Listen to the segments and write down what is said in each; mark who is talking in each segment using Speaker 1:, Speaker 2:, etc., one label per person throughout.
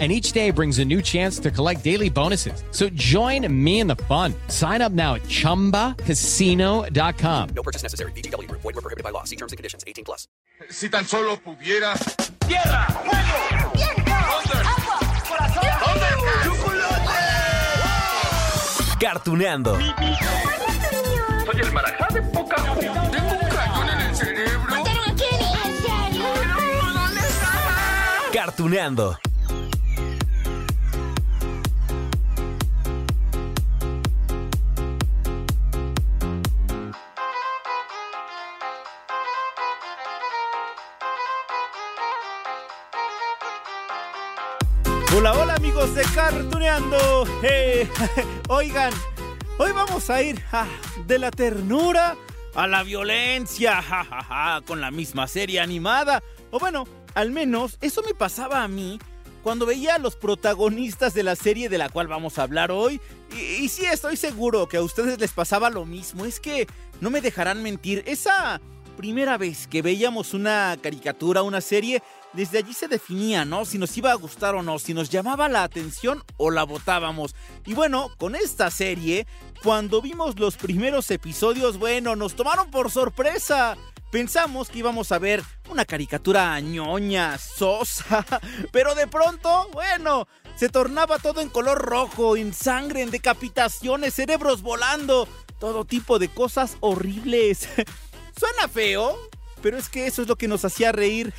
Speaker 1: and each day brings a new chance to collect daily bonuses. So join me in the fun. Sign up now at ChumbaCasino.com.
Speaker 2: No purchase necessary. BGW. Void were prohibited by law. See terms and conditions. 18 plus.
Speaker 3: Si tan solo pudiera.
Speaker 4: ¡Tierra! ¡Fuego! ¡Viento! ¡Agua! ¡Corazón!
Speaker 3: ¡Chocolate!
Speaker 5: Cartuneando.
Speaker 4: Soy el marajá de poca
Speaker 3: Tengo un cañón en el cerebro.
Speaker 6: ¿Mataron a Kenny? ¿En serio?
Speaker 3: ¿Dónde estaba?
Speaker 5: Cartuneando.
Speaker 7: Eh, oigan, hoy vamos a ir ah, de la ternura a la violencia, con la misma serie animada. O bueno, al menos eso me pasaba a mí cuando veía a los protagonistas de la serie de la cual vamos a hablar hoy. Y, y sí, estoy seguro que a ustedes les pasaba lo mismo. Es que no me dejarán mentir, esa primera vez que veíamos una caricatura, una serie, desde allí se definía, ¿no? Si nos iba a gustar o no, si nos llamaba la atención o la votábamos. Y bueno, con esta serie, cuando vimos los primeros episodios, bueno, nos tomaron por sorpresa. Pensamos que íbamos a ver una caricatura ñoña, sosa, pero de pronto, bueno, se tornaba todo en color rojo, en sangre, en decapitaciones, cerebros volando, todo tipo de cosas horribles. Suena feo, pero es que eso es lo que nos hacía reír.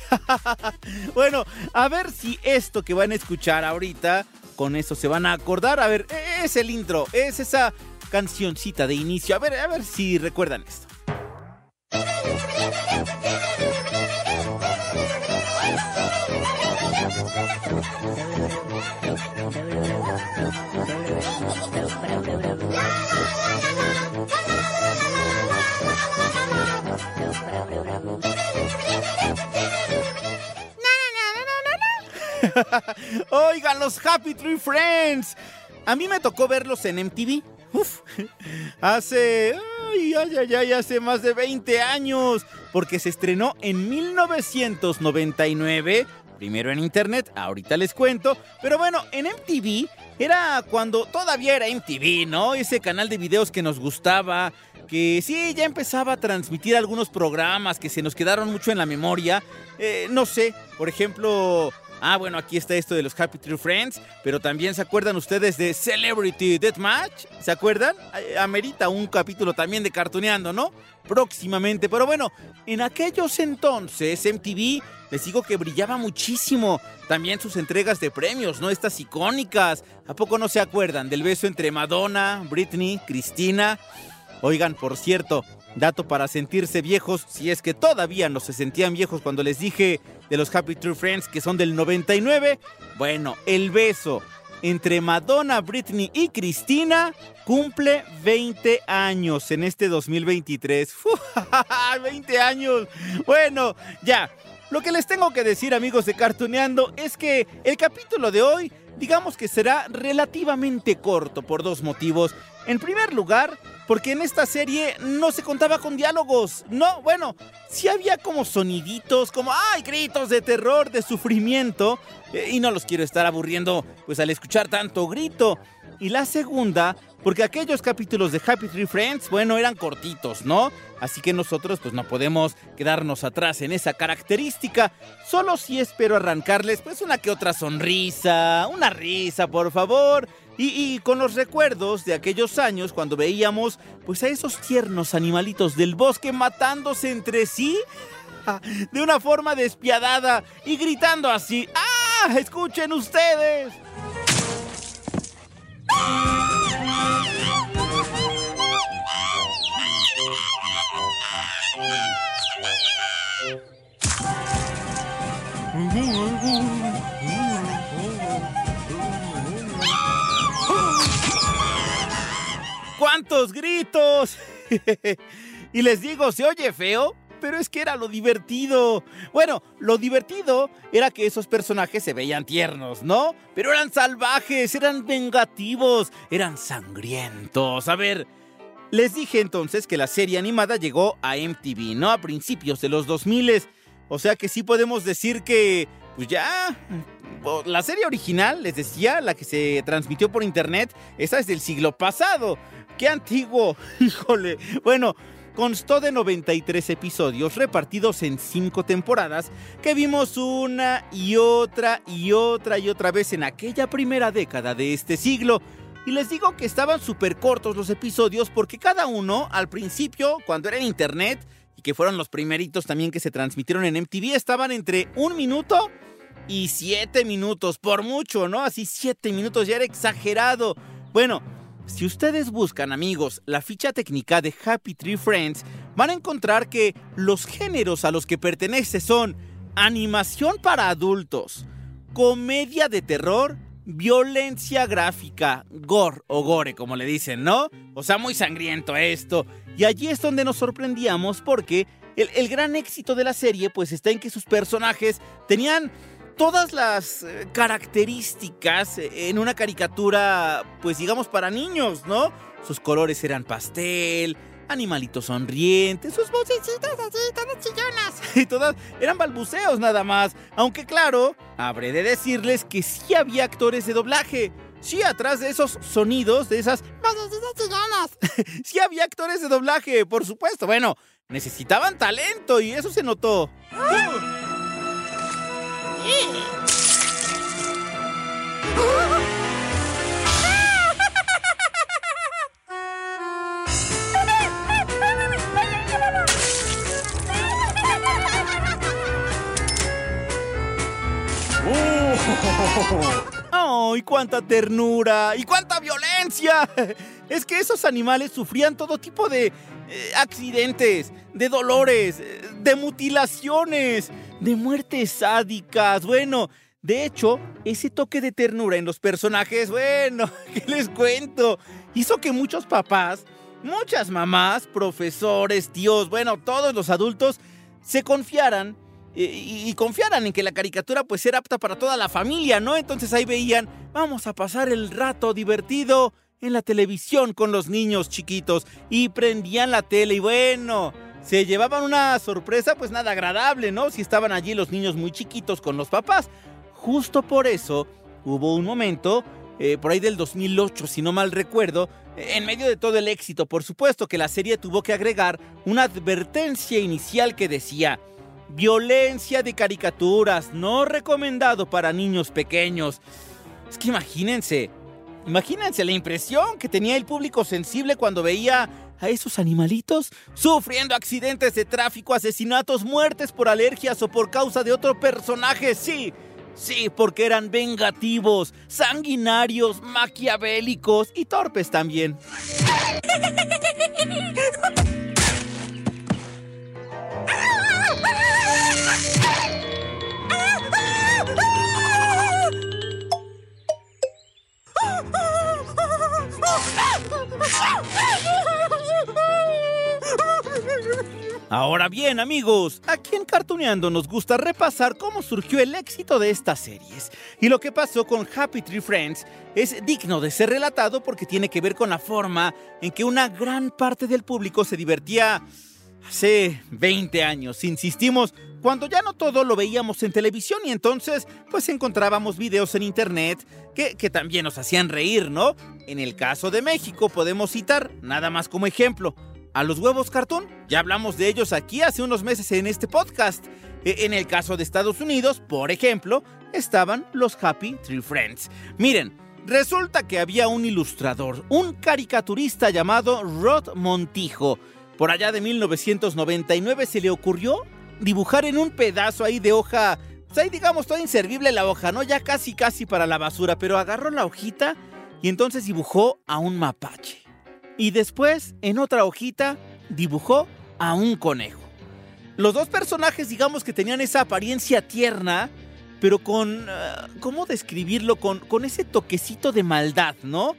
Speaker 7: bueno, a ver si esto que van a escuchar ahorita, con eso se van a acordar. A ver, es el intro, es esa cancioncita de inicio. A ver, a ver si recuerdan esto. Oigan, los Happy Tree Friends. A mí me tocó verlos en MTV. Uf, hace. Ay, ay, ay, hace más de 20 años. Porque se estrenó en 1999. Primero en internet, ahorita les cuento. Pero bueno, en MTV era cuando todavía era MTV, ¿no? Ese canal de videos que nos gustaba. Que sí, ya empezaba a transmitir algunos programas que se nos quedaron mucho en la memoria. Eh, no sé, por ejemplo, Ah, bueno, aquí está esto de los Happy Tree Friends, pero también se acuerdan ustedes de Celebrity Deathmatch, ¿se acuerdan? Amerita un capítulo también de cartuneando, ¿no? Próximamente, pero bueno, en aquellos entonces MTV les digo que brillaba muchísimo. También sus entregas de premios, ¿no? Estas icónicas. ¿A poco no se acuerdan del beso entre Madonna, Britney, Cristina? Oigan, por cierto, dato para sentirse viejos, si es que todavía no se sentían viejos cuando les dije de los Happy True Friends que son del 99. Bueno, el beso entre Madonna, Britney y Cristina cumple 20 años en este 2023. ¡Fu! 20 años. Bueno, ya. Lo que les tengo que decir amigos de Cartuneando es que el capítulo de hoy digamos que será relativamente corto por dos motivos. En primer lugar, porque en esta serie no se contaba con diálogos. No, bueno, sí había como soniditos, como, ay, gritos de terror, de sufrimiento. eh, y no los quiero estar aburriendo, pues al escuchar tanto grito. Y la segunda, porque aquellos capítulos de Happy Tree Friends, bueno, eran cortitos, ¿no? Así que nosotros pues no podemos quedarnos atrás en esa característica. Solo si espero arrancarles pues una que otra sonrisa, una risa, por favor. Y, con los recuerdos de aquellos años cuando veíamos pues a esos tiernos animalitos del bosque matándose entre sí de una forma despiadada y gritando así. ¡Ah! ¡Escuchen ustedes! ¡Cuántos gritos! y les digo, se oye feo, pero es que era lo divertido. Bueno, lo divertido era que esos personajes se veían tiernos, ¿no? Pero eran salvajes, eran vengativos, eran sangrientos. A ver, les dije entonces que la serie animada llegó a MTV, ¿no? A principios de los 2000. O sea que sí podemos decir que, pues ya, la serie original, les decía, la que se transmitió por internet, esa es del siglo pasado. ¡Qué antiguo! Híjole. Bueno, constó de 93 episodios repartidos en 5 temporadas que vimos una y otra y otra y otra vez en aquella primera década de este siglo. Y les digo que estaban súper cortos los episodios porque cada uno, al principio, cuando era en internet, y que fueron los primeritos también que se transmitieron en MTV, estaban entre un minuto y siete minutos, por mucho, ¿no? Así siete minutos, ya era exagerado. Bueno, si ustedes buscan, amigos, la ficha técnica de Happy Tree Friends, van a encontrar que los géneros a los que pertenece son animación para adultos, comedia de terror, violencia gráfica, gore o gore, como le dicen, ¿no? O sea, muy sangriento esto. Y allí es donde nos sorprendíamos porque el, el gran éxito de la serie pues está en que sus personajes tenían todas las eh, características en una caricatura, pues digamos, para niños, ¿no? Sus colores eran pastel, animalitos sonrientes, sus vocecitas así, todas chillonas. Y todas eran balbuceos nada más. Aunque claro, habré de decirles que sí había actores de doblaje. Sí, atrás de esos sonidos, de esas vocecitas chillonas. sí había actores de doblaje, por supuesto. Bueno, necesitaban talento y eso se notó. ¡Ay, cuánta ternura! ¡Y cuánta violencia! Es que esos animales sufrían todo tipo de accidentes, de dolores, eh, de mutilaciones, de muertes sádicas. Bueno, de hecho, ese toque de ternura en los personajes, bueno, ¿qué les cuento? Hizo que muchos papás, muchas mamás, profesores, tíos, bueno, todos los adultos se confiaran y, y, confiaran en que la caricatura pues era apta para toda la familia, ¿no? Entonces ahí veían, vamos a pasar el rato divertido en la televisión con los niños chiquitos y prendían la tele y bueno, se llevaban una sorpresa pues nada agradable, ¿no? Si estaban allí los niños muy chiquitos con los papás. Justo por eso hubo un momento, eh, por ahí del 2008 si no mal recuerdo, en medio de todo el éxito, por supuesto que la serie tuvo que agregar una advertencia inicial que decía, violencia de caricaturas, no recomendado para niños pequeños. Es que imagínense, imagínense la impresión que tenía el público sensible cuando veía a esos animalitos sufriendo accidentes de tráfico, asesinatos, muertes por alergias o por causa de otro personaje, sí. Sí, porque eran vengativos, sanguinarios, maquiavélicos y torpes también. Ahora bien, amigos, aquí en Cartuneando nos gusta repasar cómo surgió el éxito de estas series. Y lo que pasó con Happy Tree Friends es digno de ser relatado porque tiene que ver con la forma en que una gran parte del público se divertía hace 20 años. Insistimos, cuando ya no todo lo veíamos en televisión y entonces pues encontrábamos videos en internet que, que también nos hacían reír, ¿no? En el caso de México podemos citar, nada más como ejemplo, a los huevos cartón. Ya hablamos de ellos aquí hace unos meses en este podcast. E, en el caso de Estados Unidos, por ejemplo, estaban los Happy Tree Friends. Miren, resulta que había un ilustrador, un caricaturista llamado Rod Montijo. Por allá de 1999 se le ocurrió dibujar en un pedazo ahí de hoja, pues ahí digamos toda inservible la hoja, ¿no? Ya casi casi para la basura, pero agarró la hojita y entonces dibujó a un mapache. Y después, en otra hojita, dibujó a un conejo. Los dos personajes, digamos que tenían esa apariencia tierna, pero con... Uh, ¿Cómo describirlo? Con, con ese toquecito de maldad, ¿no?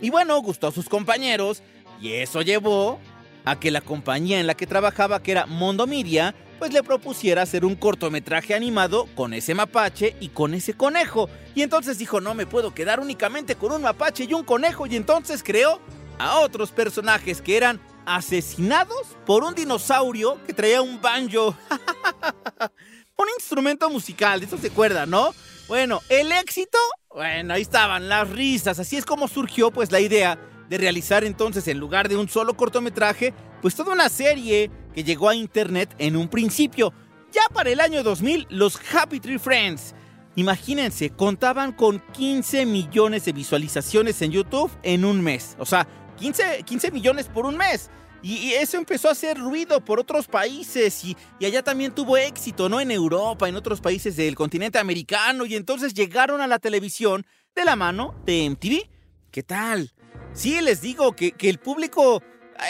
Speaker 7: Y bueno, gustó a sus compañeros y eso llevó a que la compañía en la que trabajaba, que era Mondo Media, pues le propusiera hacer un cortometraje animado con ese mapache y con ese conejo. Y entonces dijo, no me puedo quedar únicamente con un mapache y un conejo. Y entonces creó a otros personajes que eran asesinados por un dinosaurio que traía un banjo. un instrumento musical, de eso se acuerda, ¿no? Bueno, el éxito, bueno, ahí estaban las risas. Así es como surgió pues la idea de realizar entonces en lugar de un solo cortometraje, pues toda una serie que llegó a internet en un principio. Ya para el año 2000, los Happy Tree Friends, imagínense, contaban con 15 millones de visualizaciones en YouTube en un mes. O sea, 15, 15 millones por un mes. Y, eso empezó a hacer ruido por otros países y, allá también tuvo éxito, ¿no? En Europa, en otros países del continente americano y entonces llegaron a la televisión de la mano de MTV. ¿Qué tal? Sí, les digo que, que el público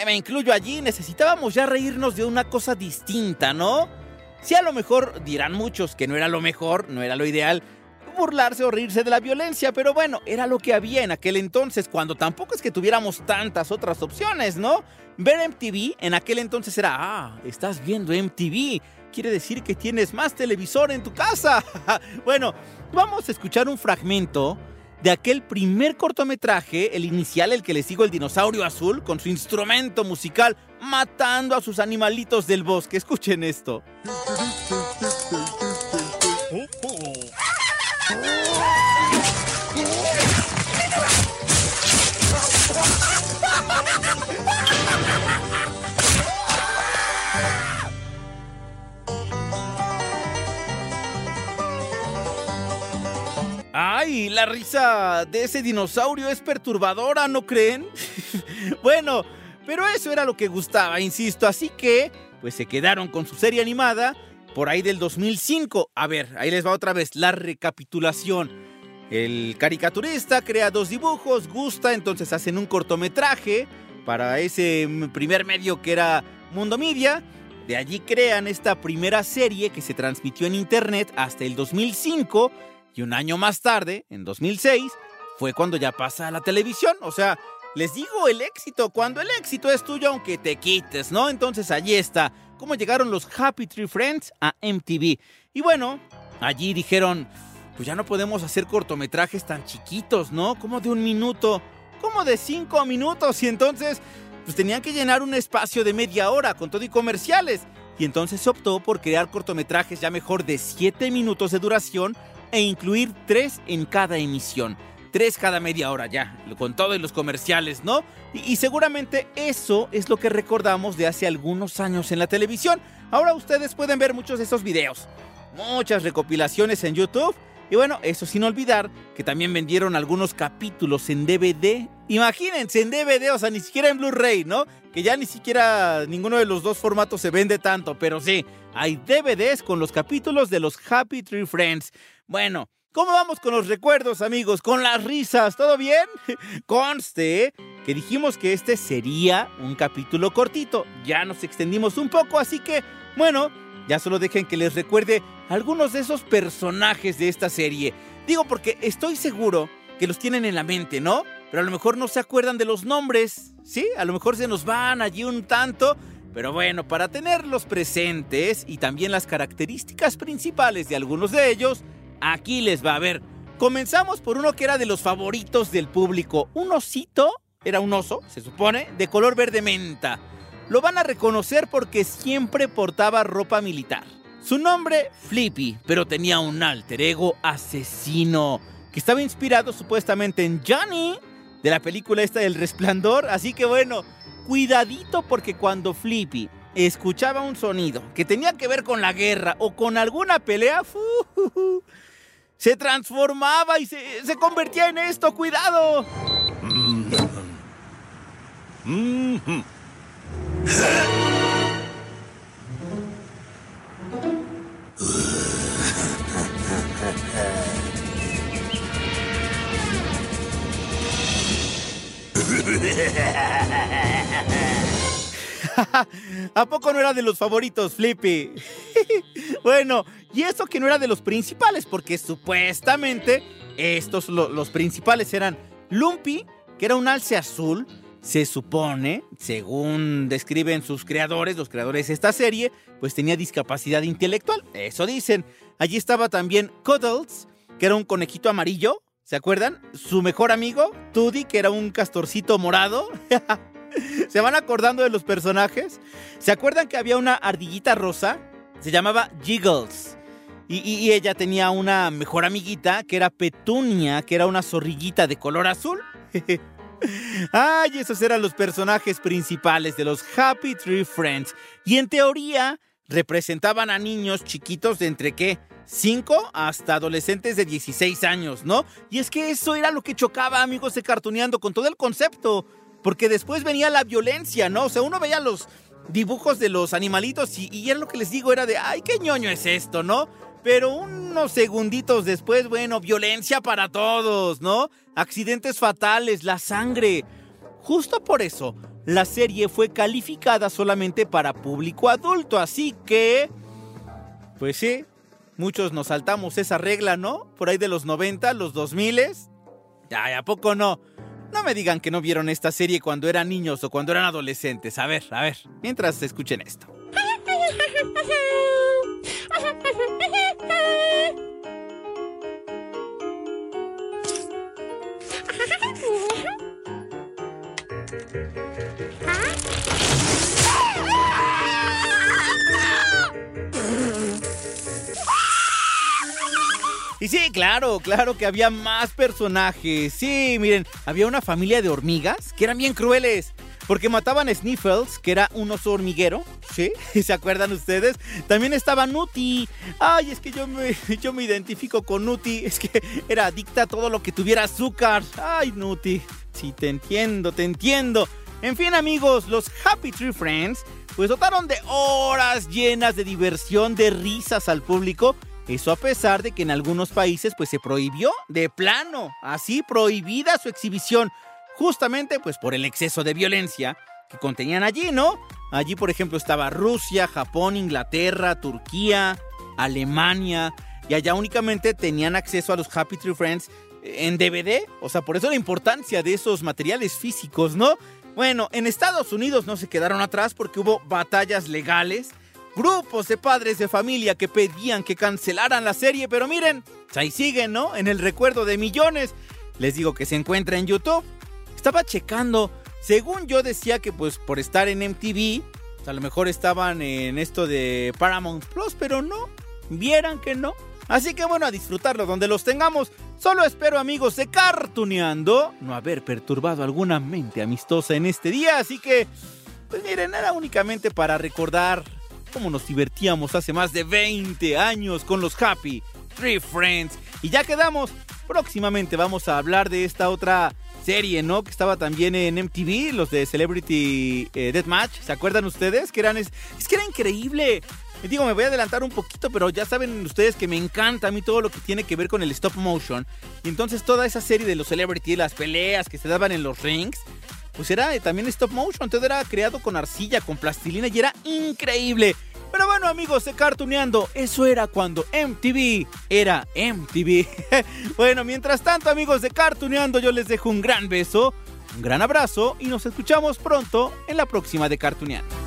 Speaker 7: me incluyo allí, necesitábamos ya reírnos de una cosa distinta, ¿no? Si a lo mejor dirán muchos que no era lo mejor, no era lo ideal, burlarse o reírse de la violencia, pero bueno, era lo que había en aquel entonces, cuando tampoco es que tuviéramos tantas otras opciones, ¿no? Ver MTV en aquel entonces era, ah, estás viendo MTV, quiere decir que tienes más televisor en tu casa. bueno, vamos a escuchar un fragmento de aquel primer cortometraje, el inicial, el que le sigo el dinosaurio azul, con su instrumento musical, matando a sus animalitos del bosque. Escuchen esto. ¡Ay! La risa de ese dinosaurio es perturbadora, ¿no creen? bueno, pero eso era lo que gustaba, insisto. Así que, pues se quedaron con su serie animada por ahí del 2005. A ver, ahí les va otra vez la recapitulación. El caricaturista crea dos dibujos, gusta, entonces hacen un cortometraje para ese primer medio que era Mundo Media. De allí crean esta primera serie que se transmitió en internet hasta el 2005 y un año más tarde, en 2006, fue cuando ya pasa a la televisión. O sea, les digo el éxito, cuando el éxito es tuyo aunque te quites, ¿no? Entonces allí está, cómo llegaron los Happy Tree Friends a MTV. Y bueno, allí dijeron, pues ya no podemos hacer cortometrajes tan chiquitos, ¿no? Como de un minuto, como de cinco minutos. Y entonces, pues tenían que llenar un espacio de media hora con todo y comerciales. Y entonces optó por crear cortometrajes ya mejor de siete minutos de duración e incluir tres en cada emisión. Tres cada media hora ya, con todos los comerciales, ¿no? Y, seguramente eso es lo que recordamos de hace algunos años en la televisión. Ahora ustedes pueden ver muchos de esos videos. Muchas recopilaciones en YouTube. Y bueno, eso sin olvidar que también vendieron algunos capítulos en DVD. Imagínense, en DVD, o sea, ni siquiera en Blu-ray, ¿no? Que ya ni siquiera ninguno de los dos formatos se vende tanto, pero sí, hay DVDs con los capítulos de los Happy Tree Friends. Bueno, ¿cómo vamos con los recuerdos, amigos? Con las risas, ¿todo bien? Conste que dijimos que este sería un capítulo cortito. Ya nos extendimos un poco, así que, bueno, ya solo dejen que les recuerde algunos de esos personajes de esta serie. Digo porque estoy seguro que los tienen en la mente, ¿no? Pero a lo mejor no se acuerdan de los nombres, ¿sí? A lo mejor se nos van allí un tanto. Pero bueno, para tenerlos presentes y también las características principales de algunos de ellos, Aquí les va a ver. Comenzamos por uno que era de los favoritos del público. Un osito, era un oso, se supone, de color verde menta. Lo van a reconocer porque siempre portaba ropa militar. Su nombre, Flippy, pero tenía un alter ego asesino, que estaba inspirado supuestamente en Johnny, de la película esta del resplandor. Así que bueno, cuidadito porque cuando Flippy escuchaba un sonido que tenía que ver con la guerra o con alguna pelea, se transformaba y se, se convertía en esto. ¡Cuidado! ¿A poco no era de los favoritos, Flippy? bueno, y eso que no era de los principales, porque supuestamente estos, los principales eran Lumpy, que era un alce azul, se supone, según describen sus creadores, los creadores de esta serie, pues tenía discapacidad intelectual. Eso dicen. Allí estaba también Cuddles, que era un conejito amarillo. ¿Se acuerdan? Su mejor amigo, Tudi, que era un castorcito morado. ¿Se van acordando de los personajes? ¿Se acuerdan que había una ardillita rosa? Se llamaba Jiggles. Y, ella tenía una mejor amiguita que era Petunia, que era una zorrillita de color azul. Ay, esos eran los personajes principales de los Happy Tree Friends. Y en teoría representaban a niños chiquitos de entre qué? 5 hasta adolescentes de 16 años, ¿no? Y es que eso era lo que chocaba, amigos de Cartuneando, con todo el concepto. Porque después venía la violencia, ¿no? O sea, uno veía los dibujos de los animalitos y, y era lo que les digo, era de, ay, qué ñoño es esto, ¿no? Pero unos segunditos después, bueno, violencia para todos, ¿no? Accidentes fatales, la sangre. Justo por eso, la serie fue calificada solamente para público adulto, así que... Pues sí, muchos nos saltamos esa regla, ¿no? Por ahí de los 90, los 2000. Ay, ¿a poco no? No me digan que no vieron esta serie cuando eran niños o cuando eran adolescentes. A ver, a ver, mientras escuchen esto. Y sí, claro, claro que había más personajes. Sí, miren, había una familia de hormigas que eran bien crueles. Porque mataban a Sniffles, que era un oso hormiguero. ¿Sí? ¿Se acuerdan ustedes? También estaba Nuti. Ay, es que yo me, yo me identifico con Nuti. Es que era adicta a todo lo que tuviera azúcar. Ay, Nuti. Sí, te entiendo, te entiendo. En fin, amigos, los Happy Tree Friends pues dotaron de horas llenas de diversión, de risas al público. Eso a pesar de que en algunos países pues se prohibió de plano, así prohibida su exhibición, justamente pues por el exceso de violencia que contenían allí, ¿no? Allí por ejemplo estaba Rusia, Japón, Inglaterra, Turquía, Alemania y allá únicamente tenían acceso a los Happy Tree Friends en DVD, o sea, por eso la importancia de esos materiales físicos, ¿no? Bueno, en Estados Unidos no se quedaron atrás porque hubo batallas legales, grupos de padres de familia que pedían que cancelaran la serie, pero miren, ahí siguen, ¿no? En el recuerdo de millones. Les digo que se encuentra en YouTube. Estaba checando, según yo decía que pues por estar en MTV, pues, a lo mejor estaban en esto de Paramount Plus, pero no, vieran que no. Así que bueno, a disfrutarlo donde los tengamos. Solo espero, amigos de Cartuneando, no haber perturbado alguna mente amistosa en este día. Así que, pues miren, era únicamente para recordar cómo nos divertíamos hace más de 20 años con los Happy Tree Friends. Y ya quedamos. Próximamente vamos a hablar de esta otra serie, ¿no? Que estaba también en MTV, los de Celebrity eh, Deathmatch. ¿Se acuerdan ustedes? Que eran. Es, que era increíble. Digo, me voy a adelantar un poquito, pero ya saben ustedes que me encanta a mí todo lo que tiene que ver con el stop motion. Y entonces toda esa serie de los celebrity, las peleas que se daban en los rings, pues era también stop motion. Entonces era creado con arcilla, con plastilina y era increíble. Pero bueno, amigos de Cartuneando, eso era cuando MTV era MTV. bueno, mientras tanto, amigos de Cartuneando, yo les dejo un gran beso, un gran abrazo y nos escuchamos pronto en la próxima de Cartuneando.